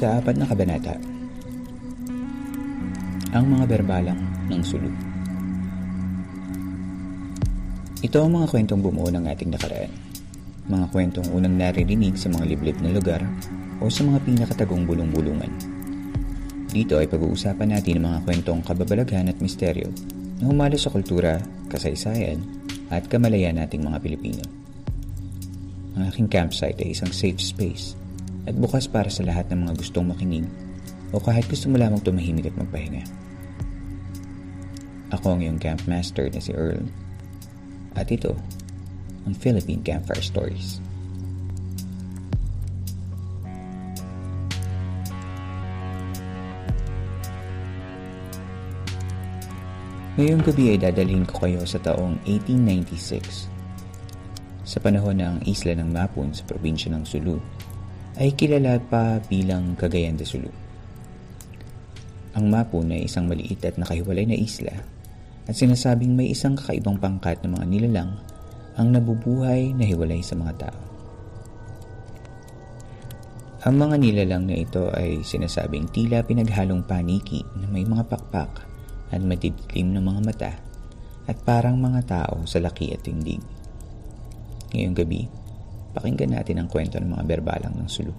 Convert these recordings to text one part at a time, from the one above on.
Ikaapat na kabanata Ang mga berbalang ng sulu Ito ang mga kwentong bumuo ng ating nakaraan. Mga kwentong unang naririnig sa mga liblib na lugar o sa mga pinakatagong bulong-bulungan. Dito ay pag-uusapan natin ang mga kwentong kababalaghan at misteryo na humalo sa kultura, kasaysayan at kamalayan nating mga Pilipino. Ang aking campsite ay isang safe space at bukas para sa lahat ng mga gustong makinig o kahit gusto mo lamang tumahimik at magpahinga. Ako ang iyong campmaster na si Earl at ito, ang Philippine Campfire Stories. Ngayong gabi ay dadalhin ko kayo sa taong 1896. Sa panahon na ang isla ng Mapun sa probinsya ng Sulu ay kilala pa bilang Cagayan de Sulu. Ang Mapun ay isang maliit at nakahiwalay na isla at sinasabing may isang kakaibang pangkat ng mga nilalang ang nabubuhay na hiwalay sa mga tao. Ang mga nilalang na ito ay sinasabing tila pinaghalong paniki na may mga pakpak at madidilim ng mga mata at parang mga tao sa laki at tindig. Ngayong gabi, pakinggan natin ang kwento ng mga berbalang ng Sulu.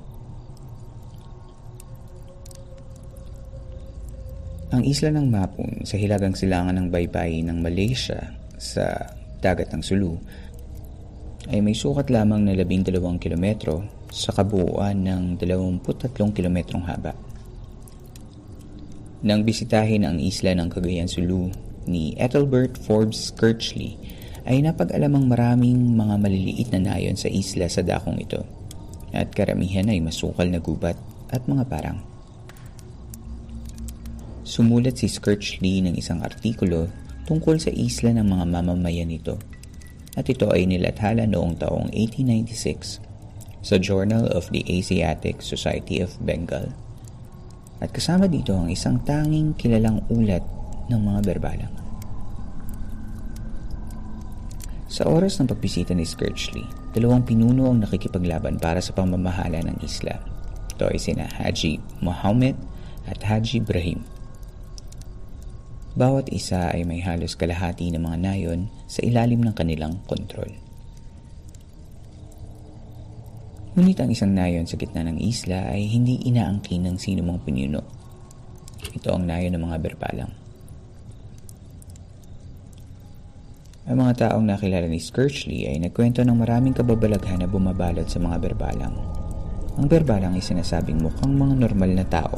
Ang isla ng Mapun sa hilagang silangan ng baybayin ng Malaysia sa dagat ng Sulu ay may sukat lamang na 12 kilometro sa kabuuan ng 23 kilometrong haba. Nang bisitahin ang isla ng Cagayan Sulu ni Ethelbert Forbes Kirchley ay napag-alamang maraming mga maliliit na nayon sa isla sa dakong ito at karamihan ay masukal na gubat at mga parang. Sumulat si Skirchley ng isang artikulo tungkol sa isla ng mga mamamayan nito at ito ay nilathala noong taong 1896 sa Journal of the Asiatic Society of Bengal. At kasama dito ang isang tanging kilalang ulat ng mga berbalang. Sa oras ng pagbisita ni Skirchley, dalawang pinuno ang nakikipaglaban para sa pamamahala ng isla. Ito ay sina Haji Muhammad at Haji Ibrahim. Bawat isa ay may halos kalahati ng mga nayon sa ilalim ng kanilang kontrol. Ngunit ang isang nayon sa gitna ng isla ay hindi inaangkin ng sino mang pinuno. Ito ang nayon ng mga berbalang. Ang mga taong nakilala ni Skirchley ay nagkwento ng maraming kababalaghan na bumabalot sa mga berbalang. Ang berbalang ay sinasabing mukhang mga normal na tao,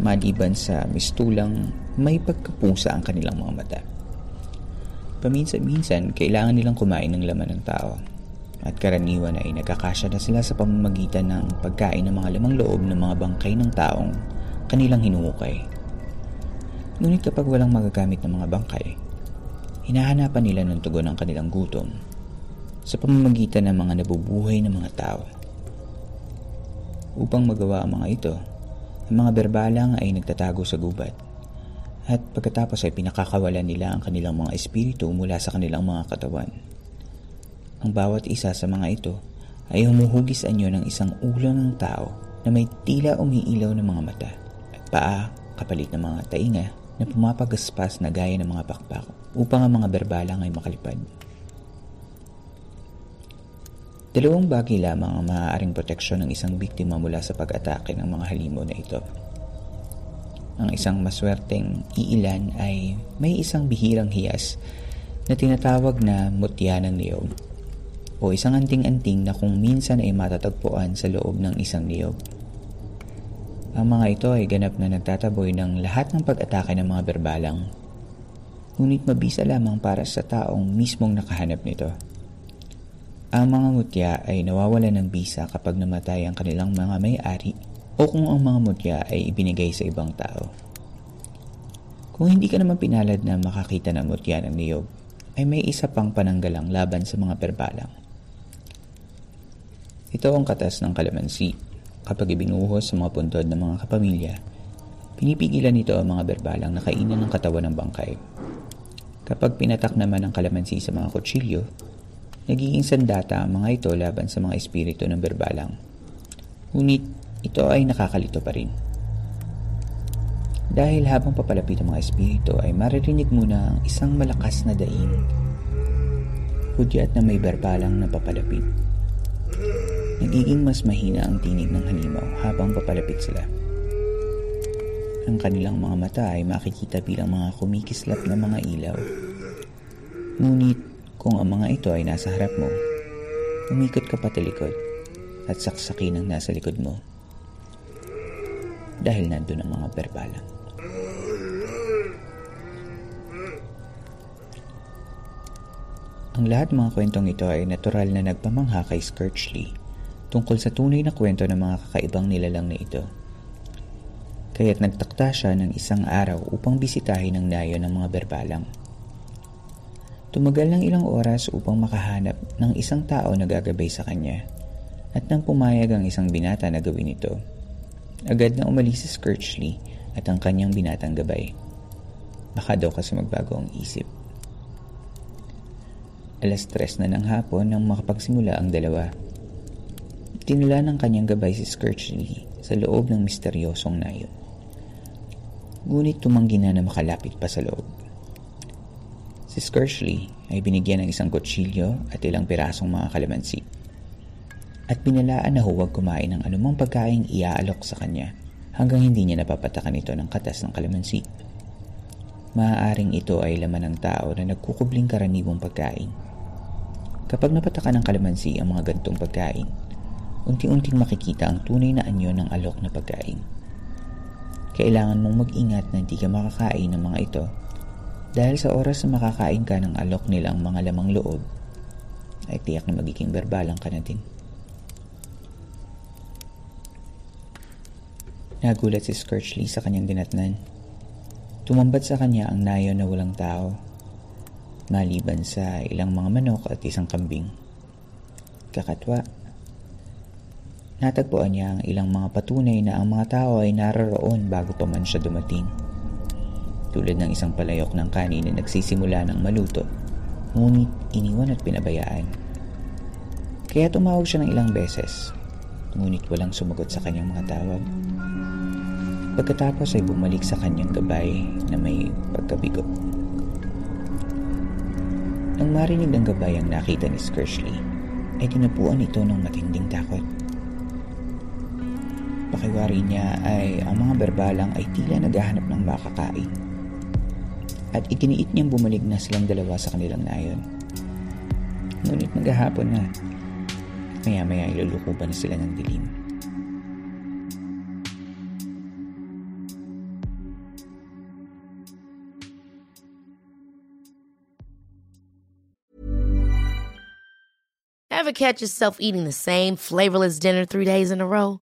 maliban sa mistulang may pagkapusa ang kanilang mga mata. Paminsan-minsan, kailangan nilang kumain ng laman ng tao. At karaniwan ay nagkakasya na sila sa pamamagitan ng pagkain ng mga lamang loob ng mga bangkay ng taong kanilang hinuhukay. Ngunit kapag walang magagamit ng mga bangkay, hinahanapan nila ng tugon ang kanilang gutom sa pamamagitan ng mga nabubuhay ng mga tao. Upang magawa ang mga ito, ang mga berbalang ay nagtatago sa gubat at pagkatapos ay pinakakawalan nila ang kanilang mga espiritu mula sa kanilang mga katawan. Ang bawat isa sa mga ito ay humuhugis anyo ng isang ulo ng tao na may tila umiilaw ng mga mata at paa kapalit ng mga tainga na pumapagaspas na gaya ng mga pakpak upang ang mga berbalang ay makalipad. Dalawang bagay lamang ang maaaring proteksyon ng isang biktima mula sa pag-atake ng mga halimo na ito. Ang isang maswerteng iilan ay may isang bihirang hiyas na tinatawag na mutya ng niyog o isang anting-anting na kung minsan ay matatagpuan sa loob ng isang niyog. Ang mga ito ay ganap na nagtataboy ng lahat ng pag-atake ng mga berbalang. Ngunit mabisa lamang para sa taong mismong nakahanap nito. Ang mga mutya ay nawawala ng bisa kapag namatay ang kanilang mga may-ari o kung ang mga mutya ay ibinigay sa ibang tao. Kung hindi ka naman pinalad na makakita ng mutya ng niyog, ay may isa pang pananggalang laban sa mga berbalang. Ito ang katas ng kalamansi Kapag ibinuhos sa mga puntod ng mga kapamilya, pinipigilan nito ang mga berbalang na ng katawan ng bangkay. Kapag pinatak naman ang kalamansi sa mga kutsilyo, nagiging sandata ang mga ito laban sa mga espiritu ng berbalang. Ngunit ito ay nakakalito pa rin. Dahil habang papalapit ang mga espiritu ay maririnig muna ang isang malakas na daing. Hudyat na may berbalang na papalapit. Nagiging mas mahina ang tinig ng halimaw habang papalapit sila. Ang kanilang mga mata ay makikita bilang mga kumikislap na mga ilaw. Ngunit kung ang mga ito ay nasa harap mo, umikot ka patalikod at saksakin ang nasa likod mo dahil nandun ang mga berbalang. Ang lahat mga kwentong ito ay natural na nagpamangha kay Skirchley tungkol sa tunay na kwento ng mga kakaibang nilalang na ito. Kaya't nagtakta siya ng isang araw upang bisitahin ang nayo ng mga berbalang. Tumagal ng ilang oras upang makahanap ng isang tao na gagabay sa kanya at nang pumayag ang isang binata na gawin ito, agad na umalis si Skirchley at ang kanyang binatang gabay. Baka daw kasi magbago ang isip. Alas tres na ng hapon nang makapagsimula ang dalawa. Tinula ng kanyang gabay si Skirchley sa loob ng misteryosong nayo. Ngunit tumanggi na na makalapit pa sa loob. Si Skirchley ay binigyan ng isang kutsilyo at ilang pirasong mga kalamansi. At pinalaan na huwag kumain ng anumang pagkaing iaalok sa kanya hanggang hindi niya napapatakan ito ng katas ng kalamansi. Maaaring ito ay laman ng tao na nagkukubling karaniwang pagkain. Kapag napatakan ng kalamansi ang mga gantong pagkain, unti-unting makikita ang tunay na anyo ng alok na pagkain. Kailangan mong mag-ingat na hindi ka makakain ng mga ito dahil sa oras na makakain ka ng alok nilang mga lamang loob, ay tiyak na magiging berbalang ka na din. Nagulat si Skirchley sa kanyang dinatnan. Tumambat sa kanya ang nayo na walang tao, maliban sa ilang mga manok at isang kambing. Kakatwa, Natagpuan niya ang ilang mga patunay na ang mga tao ay naroroon bago pa man siya dumating. Tulad ng isang palayok ng kanin na nagsisimula ng maluto, ngunit iniwan at pinabayaan. Kaya tumawag siya ng ilang beses, ngunit walang sumagot sa kanyang mga tawag. Pagkatapos ay bumalik sa kanyang gabay na may pagkabigo. Nang marinig ng gabay ang nakita ni Skirchley, ay tinapuan ito ng matinding takot. Pakiwari niya ay ang mga berbalang ay tila naghahanap ng makakain. At itiniit niyang bumalik na silang dalawa sa kanilang nayon. Ngunit maghahapon na. Maya-maya ilulukuban na sila ng dilim. Ever catch yourself eating the same flavorless dinner three days in a row?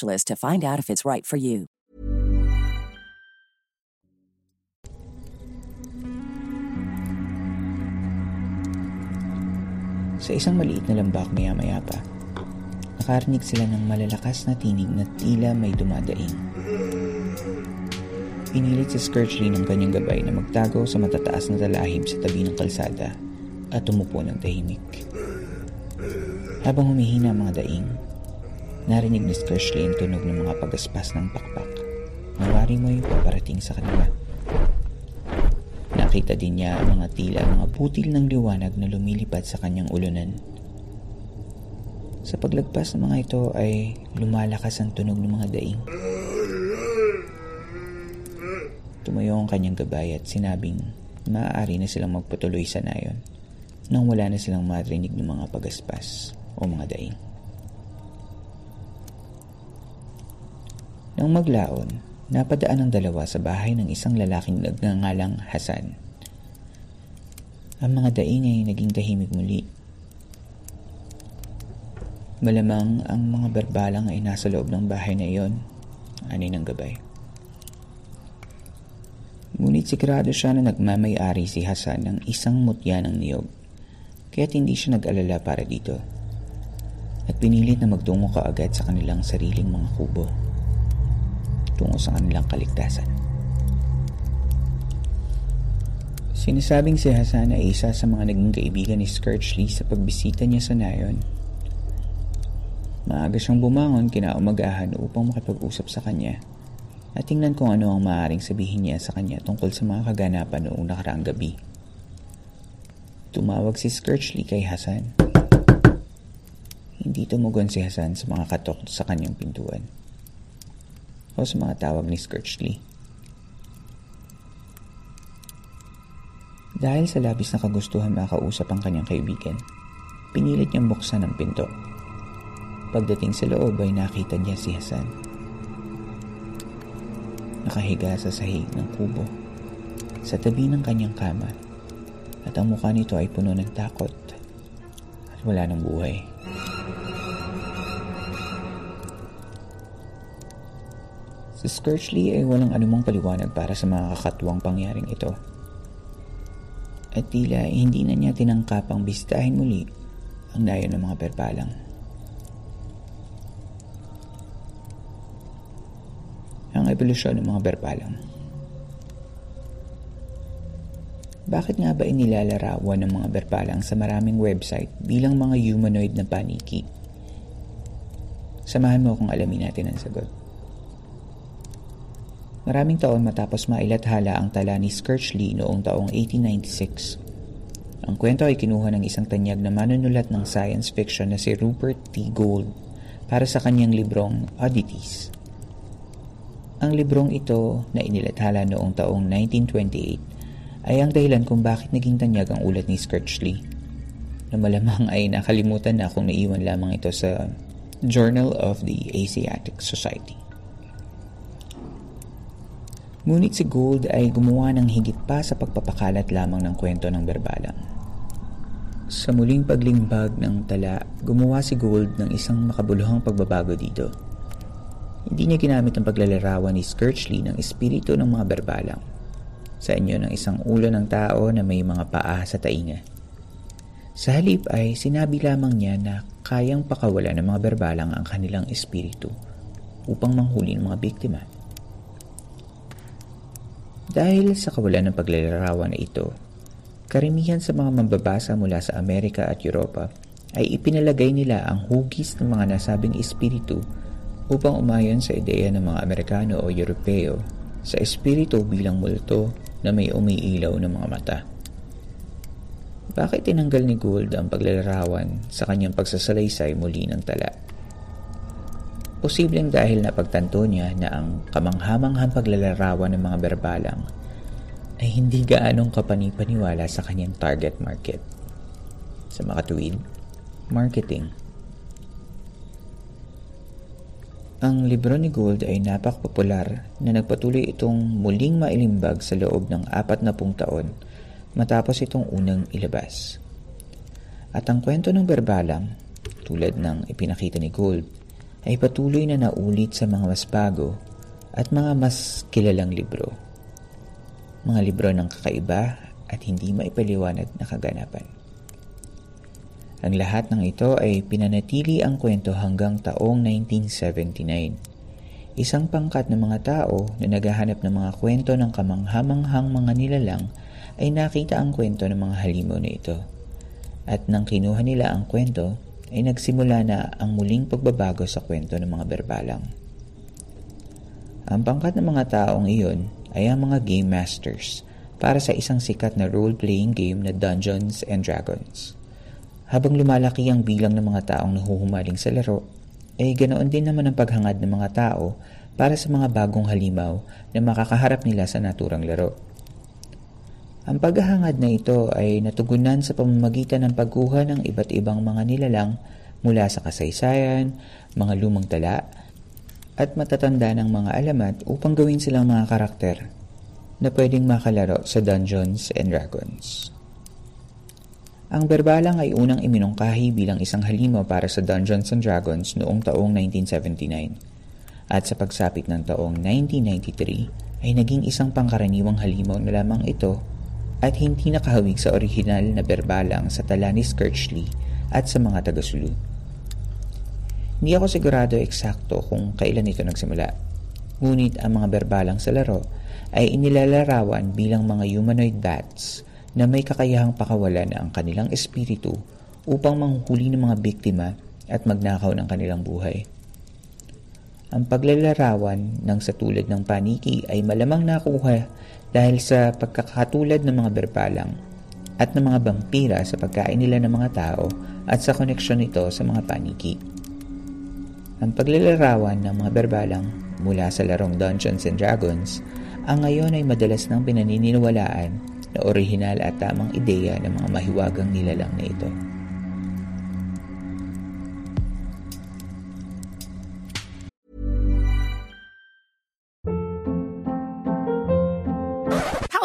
to find out if it's right for you. Sa isang maliit na lambak maya-maya pa, nakarinig sila ng malalakas na tinig na tila may dumadaing. Pinilit si Skirchley ng kanyang gabay na magtago sa matataas na talahib sa tabi ng kalsada at tumupo ng tahimik. Habang humihina ang mga daing, narinig ni Skirchley ang tunog ng mga pagaspas ng pakpak na wari mo'y paparating sa kanila. Nakita din niya ang mga tila mga putil ng liwanag na lumilipad sa kanyang ulunan. Sa paglagpas ng mga ito ay lumalakas ang tunog ng mga daing. Tumayo ang kanyang gabay at sinabing maaari na silang magpatuloy sa nayon nang wala na silang marinig ng mga pagaspas o mga daing. Nang maglaon, napadaan ang dalawa sa bahay ng isang lalaking nagngangalang Hasan. Ang mga daing ay naging tahimik muli. Malamang ang mga berbalang ay nasa loob ng bahay na iyon, ani ng gabay. Ngunit sigurado siya na nagmamayari si Hasan ng isang mutya ng niyog, kaya't hindi siya nag-alala para dito. At pinilit na magtungo kaagad sa kanilang sariling mga kubo tungo sa kanilang kaligtasan. Sinasabing si Hasan ay isa sa mga naging kaibigan ni Skirchley sa pagbisita niya sa nayon. Maaga siyang bumangon kinaumagahan upang makipag-usap sa kanya at tingnan kung ano ang maaaring sabihin niya sa kanya tungkol sa mga kaganapan noong nakaraang gabi. Tumawag si Skirchley kay Hasan. Hindi tumugon si Hasan sa mga katok sa kanyang pintuan o sa mga tawag ni Skirchley. Dahil sa labis na kagustuhan makausap ang kanyang kaibigan, pinilit niyang buksan ang pinto. Pagdating sa loob ay nakita niya si Hasan. Nakahiga sa sahig ng kubo, sa tabi ng kanyang kama, at ang mukha nito ay puno ng takot at wala ng buhay. Si Skirchley ay walang anumang paliwanag para sa mga kakatuwang pangyaring ito. At tila hindi na niya tinangkapang bisitahin muli ang dayo ng mga perpalang. Ang evolusyon ng mga perpalang. Bakit nga ba inilalarawan ng mga berpalang sa maraming website bilang mga humanoid na paniki? Samahan mo kung alamin natin ang sagot. Maraming taon matapos mailathala ang tala ni Skirchley noong taong 1896. Ang kwento ay kinuha ng isang tanyag na manunulat ng science fiction na si Rupert T. Gould para sa kanyang librong Oddities. Ang librong ito na inilathala noong taong 1928 ay ang dahilan kung bakit naging tanyag ang ulat ni Skirchley na malamang ay nakalimutan na kung naiwan lamang ito sa Journal of the Asiatic Society. Ngunit si Gould ay gumawa ng higit pa sa pagpapakalat lamang ng kwento ng berbalang. Sa muling paglimbag ng tala, gumawa si Gould ng isang makabuluhang pagbabago dito. Hindi niya ginamit ang paglalarawan ni Skirchley ng espiritu ng mga berbalang. Sa inyo ng isang ulo ng tao na may mga paa sa tainga. Sa halip ay sinabi lamang niya na kayang pakawala ng mga berbalang ang kanilang espiritu upang manghuli ng mga biktima. Dahil sa kawalan ng paglalarawan na ito, karamihan sa mga mambabasa mula sa Amerika at Europa ay ipinalagay nila ang hugis ng mga nasabing espiritu upang umayon sa ideya ng mga Amerikano o Europeo sa espiritu bilang multo na may umiilaw ng mga mata. Bakit tinanggal ni Gould ang paglalarawan sa kanyang pagsasalaysay muli ng tala? Posibleng dahil napagtanto niya na ang kamanghamanghang paglalarawan ng mga berbalang ay hindi gaanong kapanipaniwala sa kanyang target market. Sa makatuwid, marketing. Ang libro ni Gould ay napakpopular na nagpatuloy itong muling mailimbag sa loob ng apat na pung taon matapos itong unang ilabas. At ang kwento ng berbalang, tulad ng ipinakita ni Gould, ay patuloy na naulit sa mga mas bago at mga mas kilalang libro. Mga libro ng kakaiba at hindi maipaliwanag na kaganapan. Ang lahat ng ito ay pinanatili ang kwento hanggang taong 1979. Isang pangkat ng mga tao na naghahanap ng mga kwento ng kamanghamanghang mga nilalang ay nakita ang kwento ng mga halimaw na ito. At nang kinuha nila ang kwento, ay nagsimula na ang muling pagbabago sa kwento ng mga berbalang. Ang pangkat ng mga taong iyon ay ang mga game masters para sa isang sikat na role-playing game na Dungeons and Dragons. Habang lumalaki ang bilang ng mga taong nahuhumaling sa laro, ay ganoon din naman ang paghangad ng mga tao para sa mga bagong halimaw na makakaharap nila sa naturang laro. Ang paghahangad na ito ay natugunan sa pamamagitan ng pagkuha ng iba't ibang mga nilalang mula sa kasaysayan, mga lumang tala, at matatanda ng mga alamat upang gawin silang mga karakter na pwedeng makalaro sa Dungeons and Dragons. Ang berbalang ay unang iminungkahi bilang isang halimaw para sa Dungeons and Dragons noong taong 1979. At sa pagsapit ng taong 1993 ay naging isang pangkaraniwang halimaw na lamang ito at hindi nakahawig sa orihinal na berbalang sa tala ni at sa mga taga-sulu. Hindi ako sigurado eksakto kung kailan ito nagsimula. Ngunit ang mga berbalang sa laro ay inilalarawan bilang mga humanoid bats na may kakayahang pakawalan ang kanilang espiritu upang manghuli ng mga biktima at magnakaw ng kanilang buhay. Ang paglalarawan ng sa tulad ng paniki ay malamang nakuha dahil sa pagkakatulad ng mga berbalang at ng mga vampira sa pagkain nila ng mga tao at sa koneksyon nito sa mga paniki. Ang paglalarawan ng mga berbalang mula sa larong Dungeons and Dragons ang ngayon ay madalas nang pinaniniwalaan na orihinal at tamang ideya ng mga mahiwagang nilalang na ito.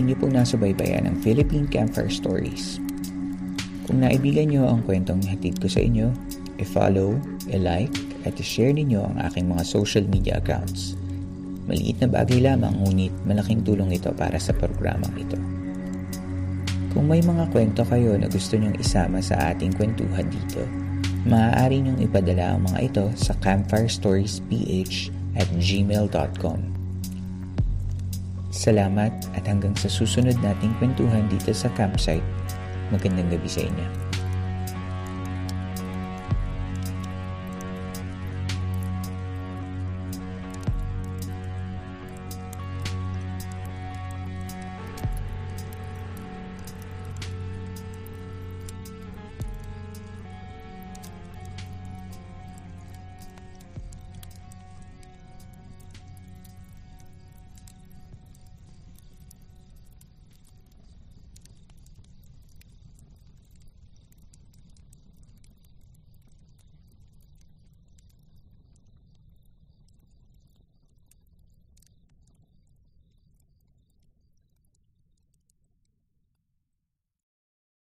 Inyo pong nasubaybayan ang Philippine Campfire Stories. Kung naibigan nyo ang kwentong hatid ko sa inyo, i-follow, i-like, at i-share ninyo ang aking mga social media accounts. Maliit na bagay lamang ngunit malaking tulong ito para sa programang ito. Kung may mga kwento kayo na gusto nyong isama sa ating kwentuhan dito, maaari nyong ipadala ang mga ito sa campfirestoriesph at gmail.com. Salamat at hanggang sa susunod nating kwentuhan dito sa campsite. Magandang gabi sa inyo.